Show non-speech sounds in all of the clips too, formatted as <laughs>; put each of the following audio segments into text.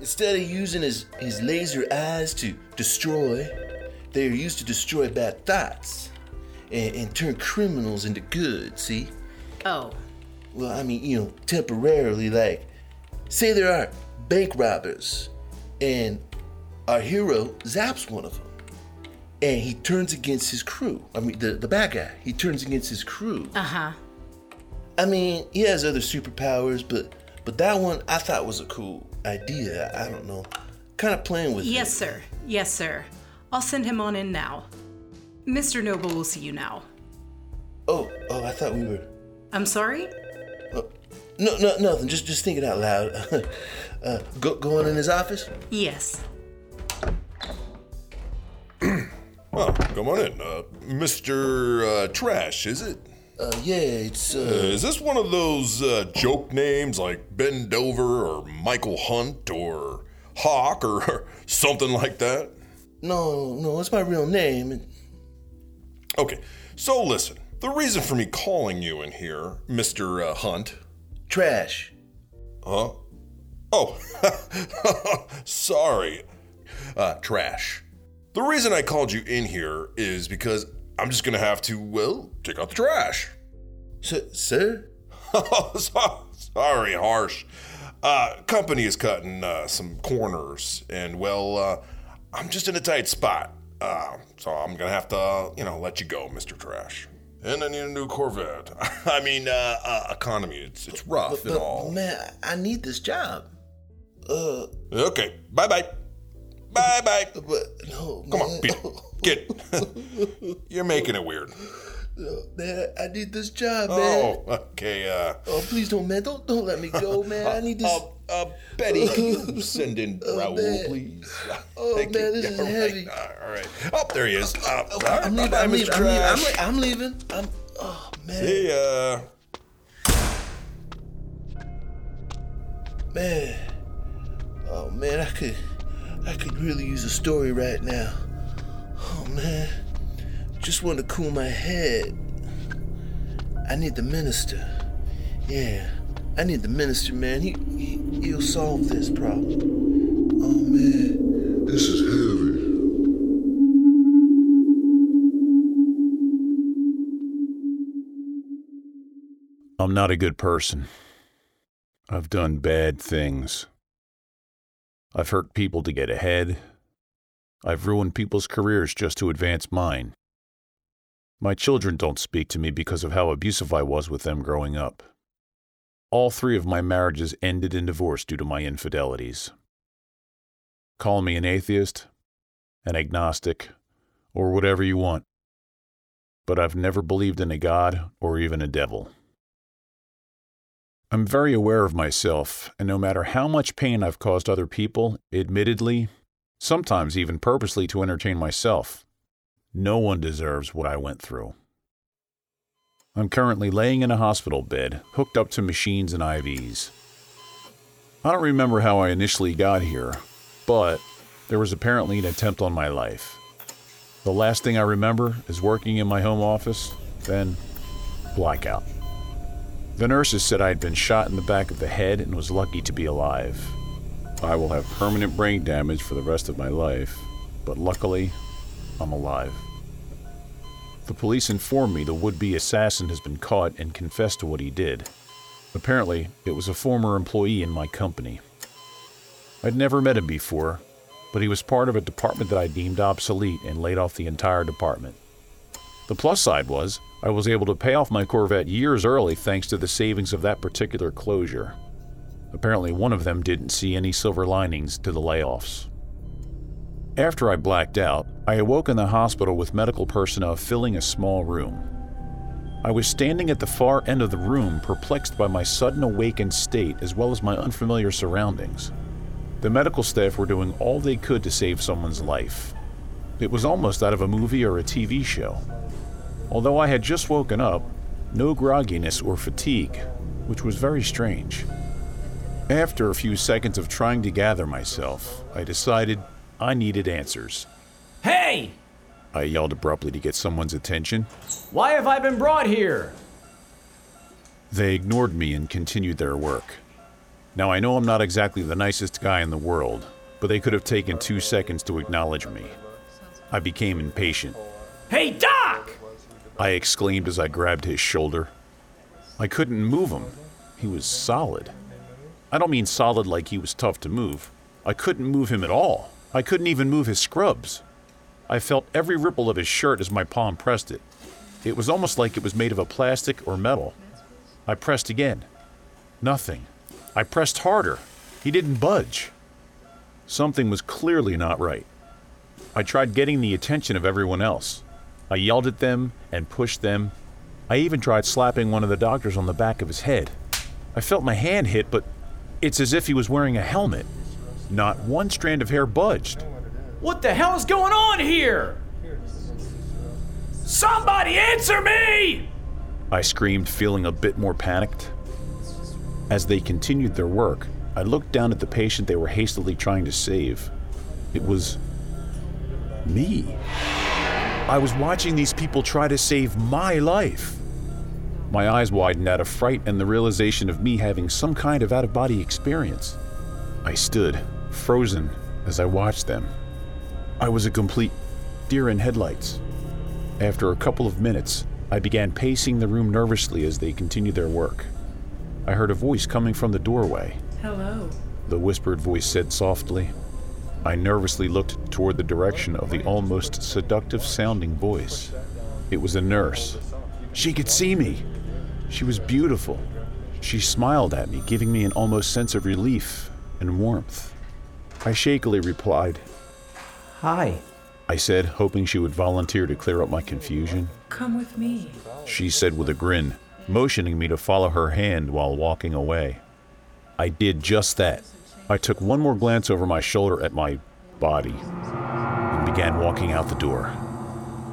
Instead of using his, his laser eyes to destroy, they are used to destroy bad thoughts and, and turn criminals into good, see? Oh, Well, I mean, you know, temporarily, like, say there are bank robbers, and our hero zaps one of them, and he turns against his crew. I mean, the, the bad guy, he turns against his crew. uh huh. I mean, he has other superpowers, but but that one I thought was a cool idea. I don't know, kind of playing with Yes, it. sir. Yes, sir. I'll send him on in now. Mr. Noble will see you now. Oh, oh, I thought we were. I'm sorry? No, no, nothing. Just just thinking out loud. <laughs> uh, go, going in his office. Yes. <clears throat> Oh, come on in. Uh, Mr. Uh, Trash, is it? Uh, yeah, it's Uh, uh, is this one of those uh, joke names like Ben Dover or Michael Hunt or Hawk or <laughs> something like that? no, no, it's my real name. Okay, so listen. The reason for me calling you in here, Mr. Uh, Hunt, Trash. Huh? Oh, <laughs> sorry. Uh, trash. The reason I called you in here is because I'm just gonna have to, well, take out the trash. S- sir? <laughs> So- sorry, harsh. Uh, company is cutting uh, some corners, and well, uh, I'm just in a tight spot. Uh, so I'm gonna have to, you know, let you go, Mr. Trash. And I need a new Corvette. <laughs> I mean, uh, uh, economy. It's it's rough But, and all. man, I I need this job. Uh, Okay, bye bye. Bye bye. but no, Come man. on, Peter. Get. <laughs> You're making it weird. man, I need this job, man. Oh, okay. Uh, Oh, please don't, man. Don't don't let me go, <laughs> man. I need this. uh, uh, Betty, can you send in Raoul, man. please? Oh, <laughs> Thank man, you. this is all right, heavy. All right. Oh, there he is. Uh, all right, I'm leaving. I'm leaving. I'm leaving. I'm, li- I'm leaving. I'm. Oh man, See ya. man. Oh man, I could, I could really use a story right now. Oh man, just want to cool my head. I need the minister. Yeah, I need the minister, man. He, he he'll solve this problem. Oh man, This is heavy. I'm not a good person. I've done bad things. I've hurt people to get ahead. I've ruined people's careers just to advance mine. My children don't speak to me because of how abusive I was with them growing up. All three of my marriages ended in divorce due to my infidelities. Call me an atheist, an agnostic, or whatever you want. But I've never believed in a God or even a devil. I'm very aware of myself, and no matter how much pain I've caused other people, admittedly, sometimes even purposely to entertain myself, no one deserves what I went through. I'm currently laying in a hospital bed, hooked up to machines and IVs. I don't remember how I initially got here, but there was apparently an attempt on my life. The last thing I remember is working in my home office, then blackout. The nurses said I had been shot in the back of the head and was lucky to be alive. I will have permanent brain damage for the rest of my life, but luckily, I'm alive. The police informed me the would be assassin has been caught and confessed to what he did. Apparently, it was a former employee in my company. I'd never met him before, but he was part of a department that I deemed obsolete and laid off the entire department. The plus side was, I was able to pay off my Corvette years early thanks to the savings of that particular closure. Apparently, one of them didn't see any silver linings to the layoffs. After I blacked out, I awoke in the hospital with medical personnel filling a small room. I was standing at the far end of the room, perplexed by my sudden awakened state as well as my unfamiliar surroundings. The medical staff were doing all they could to save someone's life. It was almost out of a movie or a TV show. Although I had just woken up, no grogginess or fatigue, which was very strange. After a few seconds of trying to gather myself, I decided I needed answers. Hey! I yelled abruptly to get someone's attention. Why have I been brought here? They ignored me and continued their work. Now, I know I'm not exactly the nicest guy in the world, but they could have taken two seconds to acknowledge me. I became impatient. Hey, Doc! I exclaimed as I grabbed his shoulder. I couldn't move him. He was solid. I don't mean solid like he was tough to move. I couldn't move him at all. I couldn't even move his scrubs. I felt every ripple of his shirt as my palm pressed it. It was almost like it was made of a plastic or metal. I pressed again. Nothing. I pressed harder. He didn't budge. Something was clearly not right. I tried getting the attention of everyone else. I yelled at them and pushed them. I even tried slapping one of the doctors on the back of his head. I felt my hand hit, but it's as if he was wearing a helmet. Not one strand of hair budged. What the hell is going on here? Somebody answer me! I screamed, feeling a bit more panicked. As they continued their work, I looked down at the patient they were hastily trying to save. It was me. I was watching these people try to save my life. My eyes widened out of fright and the realization of me having some kind of out of body experience. I stood, frozen, as I watched them. I was a complete deer in headlights. After a couple of minutes, I began pacing the room nervously as they continued their work. I heard a voice coming from the doorway. Hello. The whispered voice said softly. I nervously looked toward the direction of the almost seductive sounding voice. It was a nurse. She could see me. She was beautiful. She smiled at me, giving me an almost sense of relief and warmth. I shakily replied, Hi. I said, hoping she would volunteer to clear up my confusion. Come with me. She said with a grin, motioning me to follow her hand while walking away. I did just that. I took one more glance over my shoulder at my body and began walking out the door.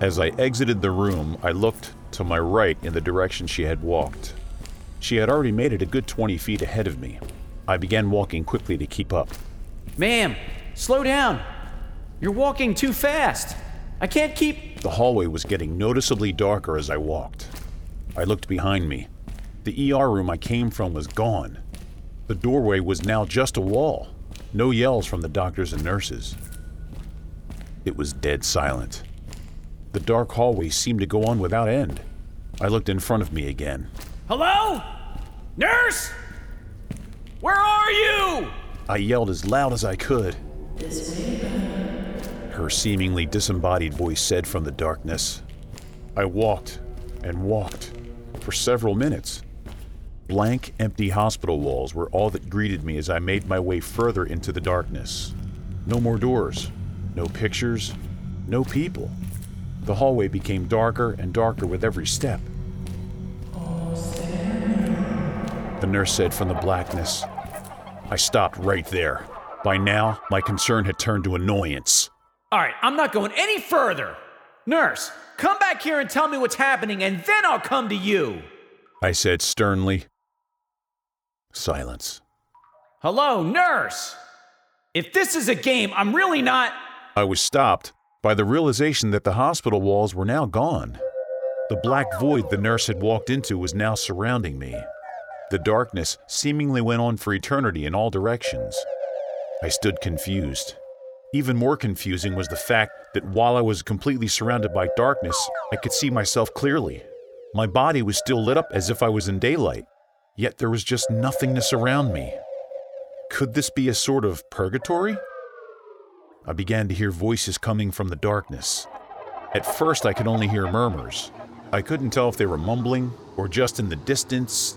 As I exited the room, I looked to my right in the direction she had walked. She had already made it a good 20 feet ahead of me. I began walking quickly to keep up. Ma'am, slow down. You're walking too fast. I can't keep. The hallway was getting noticeably darker as I walked. I looked behind me. The ER room I came from was gone. The doorway was now just a wall. No yells from the doctors and nurses. It was dead silent. The dark hallway seemed to go on without end. I looked in front of me again. Hello? Nurse? Where are you? I yelled as loud as I could. Her seemingly disembodied voice said from the darkness. I walked and walked for several minutes. Blank, empty hospital walls were all that greeted me as I made my way further into the darkness. No more doors, no pictures, no people. The hallway became darker and darker with every step. The nurse said from the blackness. I stopped right there. By now, my concern had turned to annoyance. All right, I'm not going any further. Nurse, come back here and tell me what's happening, and then I'll come to you. I said sternly. Silence. Hello, nurse? If this is a game, I'm really not. I was stopped by the realization that the hospital walls were now gone. The black void the nurse had walked into was now surrounding me. The darkness seemingly went on for eternity in all directions. I stood confused. Even more confusing was the fact that while I was completely surrounded by darkness, I could see myself clearly. My body was still lit up as if I was in daylight, yet there was just nothingness around me. Could this be a sort of purgatory? I began to hear voices coming from the darkness. At first, I could only hear murmurs. I couldn't tell if they were mumbling or just in the distance.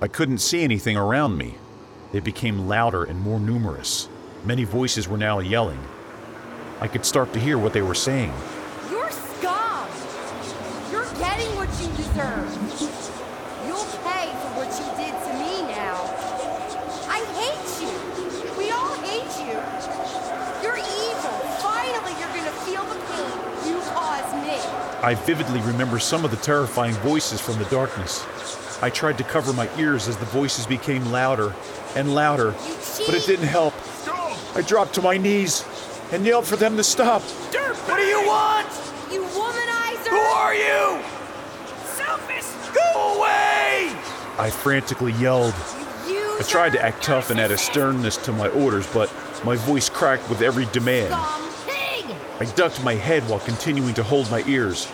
I couldn't see anything around me. They became louder and more numerous. Many voices were now yelling. I could start to hear what they were saying. You're scum! You're getting what you deserve. You'll pay for what you did to me now. I hate you. We all hate you. You're evil. Finally, you're gonna feel the pain you caused me. I vividly remember some of the terrifying voices from the darkness. I tried to cover my ears as the voices became louder and louder, but it didn't help. I dropped to my knees and yelled for them to stop. What do you want? You womanizer! Who are you? Selfish! Go away! I frantically yelled. You I tried to act tough and add a sternness to my orders, but my voice cracked with every demand. I ducked my head while continuing to hold my ears.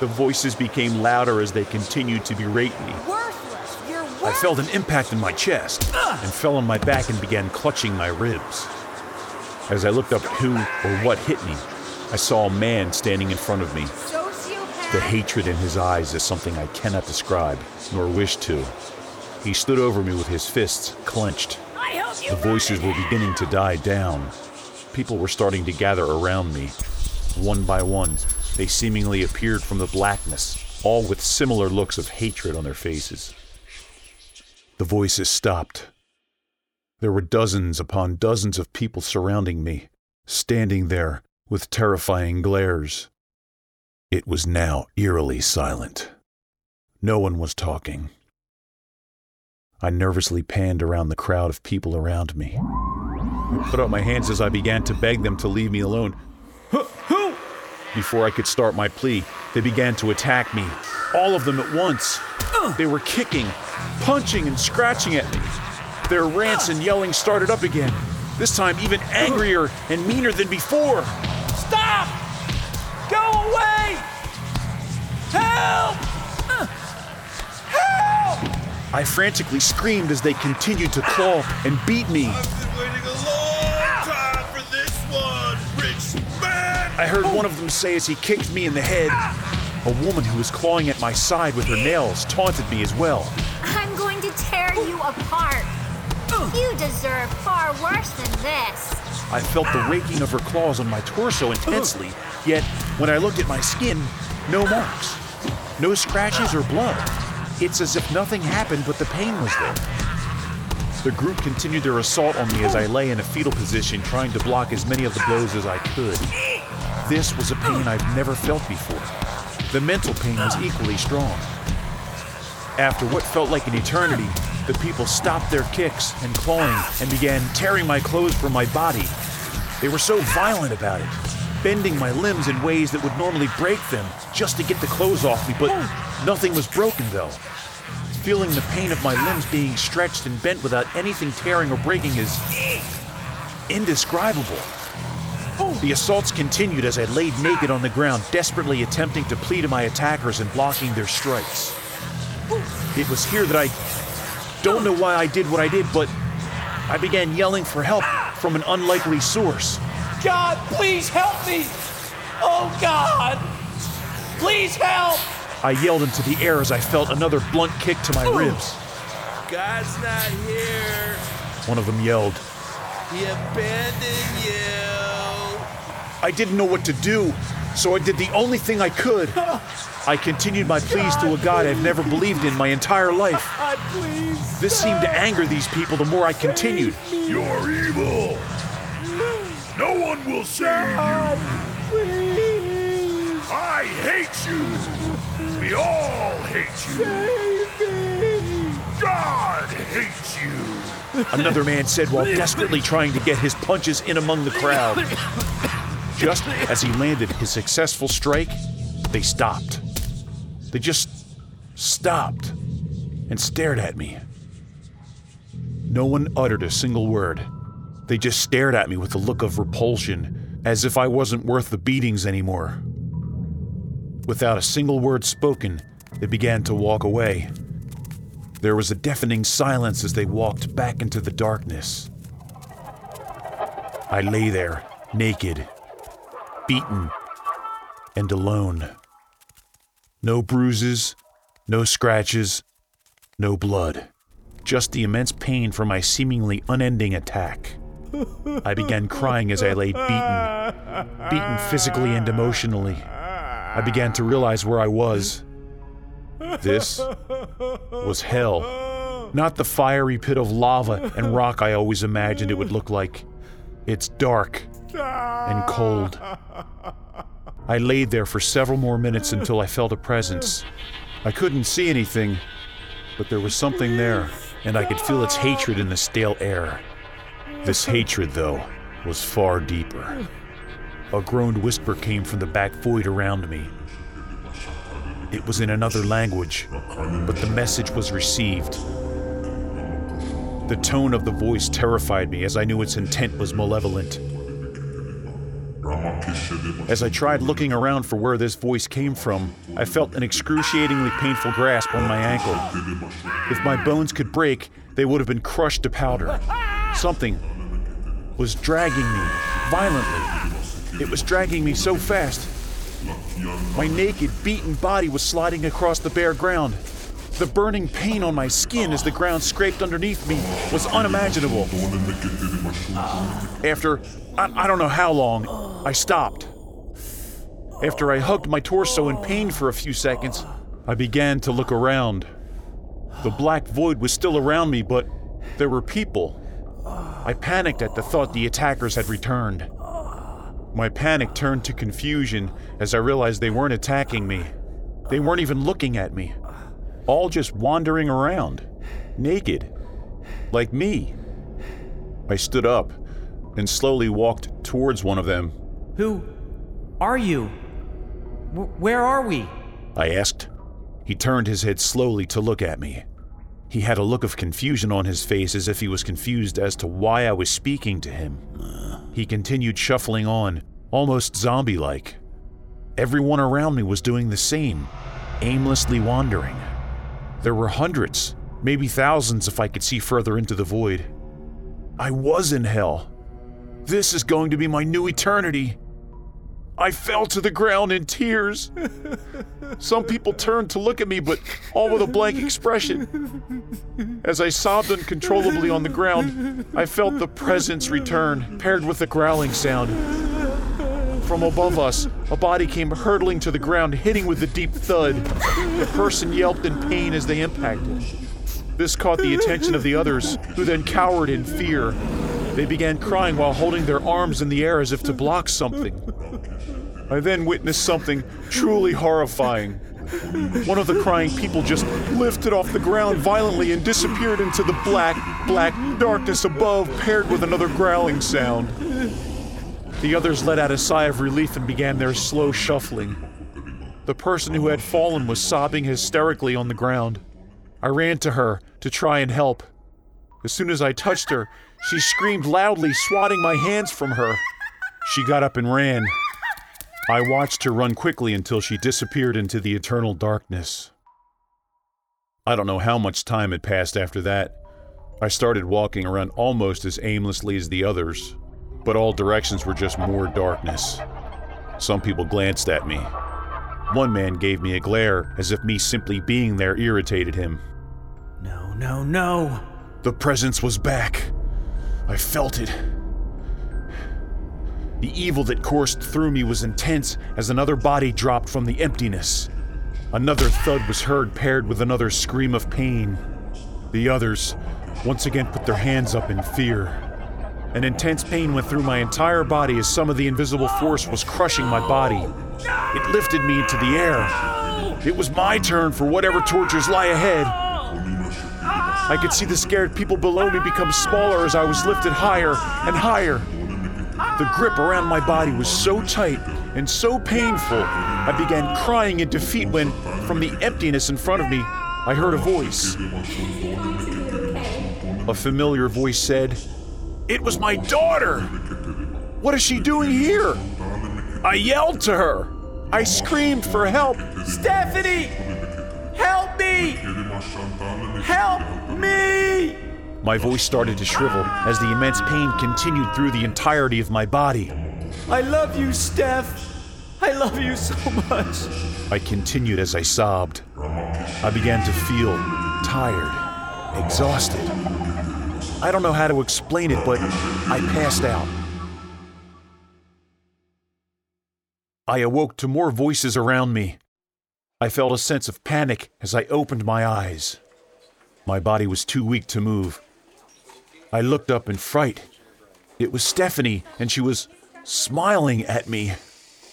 The voices became louder as they continued to berate me. Worthless! You're worthless! I felt an impact in my chest and fell on my back and began clutching my ribs. As I looked up who or what hit me, I saw a man standing in front of me. The hatred in his eyes is something I cannot describe, nor wish to. He stood over me with his fists clenched. I hope you The voices were beginning to die down. People were starting to gather around me. One by one, they seemingly appeared from the blackness, all with similar looks of hatred on their faces. The voices stopped. There were dozens upon dozens of people surrounding me, standing there with terrifying glares. It was now eerily silent. No one was talking. I nervously panned around the crowd of people around me. Put up my hands as I began to beg them to leave me alone. Before I could start my plea, they began to attack me, all of them at once. They were kicking, punching, and scratching at me. Their rants and yelling started up again, this time even angrier and meaner than before. Stop! Go away! Help! Help! I frantically screamed as they continued to claw and beat me. I heard one of them say as he kicked me in the head. A woman who was clawing at my side with her nails taunted me as well. I'm going to tear you apart. You deserve far worse than this. I felt the raking of her claws on my torso intensely, yet when I looked at my skin, no marks, no scratches or blood. It's as if nothing happened, but the pain was there. The group continued their assault on me as I lay in a fetal position, trying to block as many of the blows as I could. This was a pain I've never felt before. The mental pain was equally strong. After what felt like an eternity, the people stopped their kicks and clawing and began tearing my clothes from my body. They were so violent about it, bending my limbs in ways that would normally break them just to get the clothes off me, but nothing was broken though. Feeling the pain of my limbs being stretched and bent without anything tearing or breaking is indescribable. The assaults continued as I laid naked on the ground, desperately attempting to plead to my attackers and blocking their strikes. It was here that I don't know why I did what I did, but I began yelling for help from an unlikely source. God, please help me! Oh, God! Please help! I yelled into the air as I felt another blunt kick to my ribs. God's not here. One of them yelled. He abandoned you. I didn't know what to do, so I did the only thing I could. I continued my pleas to a God I've never believed in my entire life. God, please! This seemed to anger these people the more I continued. You're evil. No one will save God, you. please! I hate you. We all hate you. Save me! God hates you. Another man said while desperately trying to get his punches in among the crowd. Just as he landed his successful strike, they stopped. They just stopped and stared at me. No one uttered a single word. They just stared at me with a look of repulsion, as if I wasn't worth the beatings anymore. Without a single word spoken, they began to walk away. There was a deafening silence as they walked back into the darkness. I lay there, naked, beaten, and alone. No bruises, no scratches, no blood. Just the immense pain from my seemingly unending attack. I began crying as I lay beaten, beaten physically and emotionally. I began to realize where I was. This was hell. Not the fiery pit of lava and rock I always imagined it would look like. It's dark and cold. I laid there for several more minutes until I felt a presence. I couldn't see anything, but there was something there, and I could feel its hatred in the stale air. This hatred, though, was far deeper. A groaned whisper came from the back void around me. It was in another language, but the message was received. The tone of the voice terrified me as I knew its intent was malevolent. As I tried looking around for where this voice came from, I felt an excruciatingly painful grasp on my ankle. If my bones could break, they would have been crushed to powder. Something was dragging me violently. It was dragging me so fast. My naked, beaten body was sliding across the bare ground. The burning pain on my skin as the ground scraped underneath me was unimaginable. After, I, I don't know how long, I stopped. After I hugged my torso in pain for a few seconds, I began to look around. The black void was still around me, but there were people. I panicked at the thought the attackers had returned. My panic turned to confusion as I realized they weren't attacking me. They weren't even looking at me. All just wandering around, naked, like me. I stood up and slowly walked towards one of them. Who are you? W- where are we? I asked. He turned his head slowly to look at me. He had a look of confusion on his face as if he was confused as to why I was speaking to him. He continued shuffling on, almost zombie like. Everyone around me was doing the same, aimlessly wandering. There were hundreds, maybe thousands if I could see further into the void. I was in hell. This is going to be my new eternity. I fell to the ground in tears. <laughs> Some people turned to look at me, but all with a blank expression. As I sobbed uncontrollably on the ground, I felt the presence return, paired with a growling sound. From above us, a body came hurtling to the ground, hitting with a deep thud. The person yelped in pain as they impacted. This caught the attention of the others, who then cowered in fear. They began crying while holding their arms in the air as if to block something. I then witnessed something truly horrifying. One of the crying people just lifted off the ground violently and disappeared into the black, black darkness above, paired with another growling sound. The others let out a sigh of relief and began their slow shuffling. The person who had fallen was sobbing hysterically on the ground. I ran to her to try and help. As soon as I touched her, she screamed loudly, swatting my hands from her. She got up and ran. I watched her run quickly until she disappeared into the eternal darkness. I don't know how much time had passed after that. I started walking around almost as aimlessly as the others, but all directions were just more darkness. Some people glanced at me. One man gave me a glare as if me simply being there irritated him. No, no, no. The presence was back. I felt it. The evil that coursed through me was intense as another body dropped from the emptiness. Another thud was heard, paired with another scream of pain. The others once again put their hands up in fear. An intense pain went through my entire body as some of the invisible force was crushing my body. It lifted me into the air. It was my turn for whatever tortures lie ahead. I could see the scared people below me become smaller as I was lifted higher and higher. The grip around my body was so tight and so painful, I began crying in defeat when, from the emptiness in front of me, I heard a voice. A familiar voice said, It was my daughter! What is she doing here? I yelled to her. I screamed for help. Stephanie! Help me! Help me! My voice started to shrivel as the immense pain continued through the entirety of my body. I love you, Steph. I love you so much. I continued as I sobbed. I began to feel tired, exhausted. I don't know how to explain it, but I passed out. I awoke to more voices around me. I felt a sense of panic as I opened my eyes. My body was too weak to move. I looked up in fright. It was Stephanie, and she was smiling at me.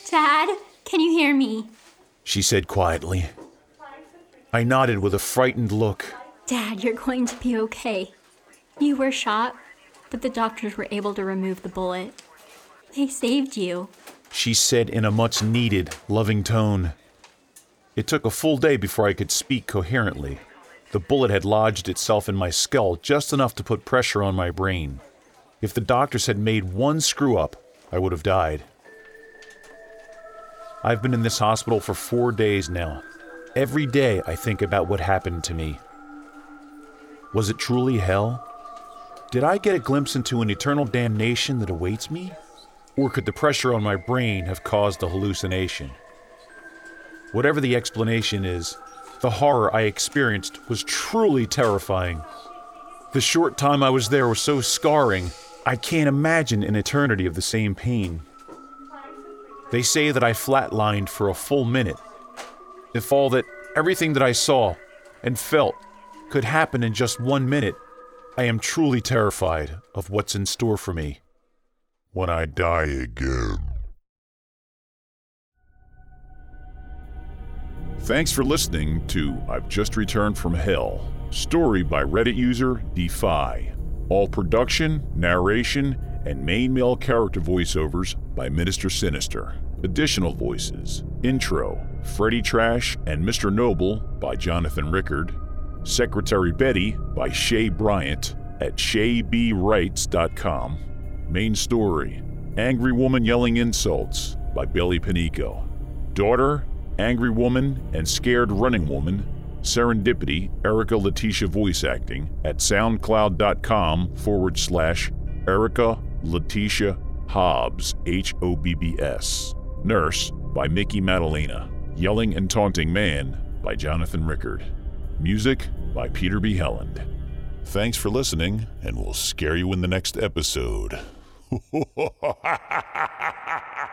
Dad, can you hear me? She said quietly. I nodded with a frightened look. Dad, you're going to be okay. You were shot, but the doctors were able to remove the bullet. They saved you. She said in a much needed, loving tone. It took a full day before I could speak coherently. The bullet had lodged itself in my skull just enough to put pressure on my brain. If the doctors had made one screw up, I would have died. I've been in this hospital for four days now. Every day I think about what happened to me. Was it truly hell? Did I get a glimpse into an eternal damnation that awaits me? Or could the pressure on my brain have caused a hallucination? Whatever the explanation is, the horror I experienced was truly terrifying. The short time I was there was so scarring, I can't imagine an eternity of the same pain. They say that I flatlined for a full minute. If all that, everything that I saw and felt could happen in just one minute, I am truly terrified of what's in store for me when I die again. Thanks for listening to I've Just Returned from Hell, story by Reddit user Deeify. All production, narration, and main male character voiceovers by Minister Sinister. Additional voices Intro, Freddy Trash and Mr. Noble by Jonathan Rickerd. Secretary Betty by Shae Bryant at shaebwrites.com. Main story Angry Woman Yelling Insults by Bailey Panico. Daughter, Angry Woman, and Scared Running Woman Serendipity, Erica Leticia voice acting at soundcloud.com forward slash Erica Leticia Hobbs, H O B B S. Nurse by Mikki Maddalena. Yelling and Taunting Man by Jonathan Rickerd. Music by Peder B. Helland. Thanks for listening, and we'll scare you in the next episode. <laughs>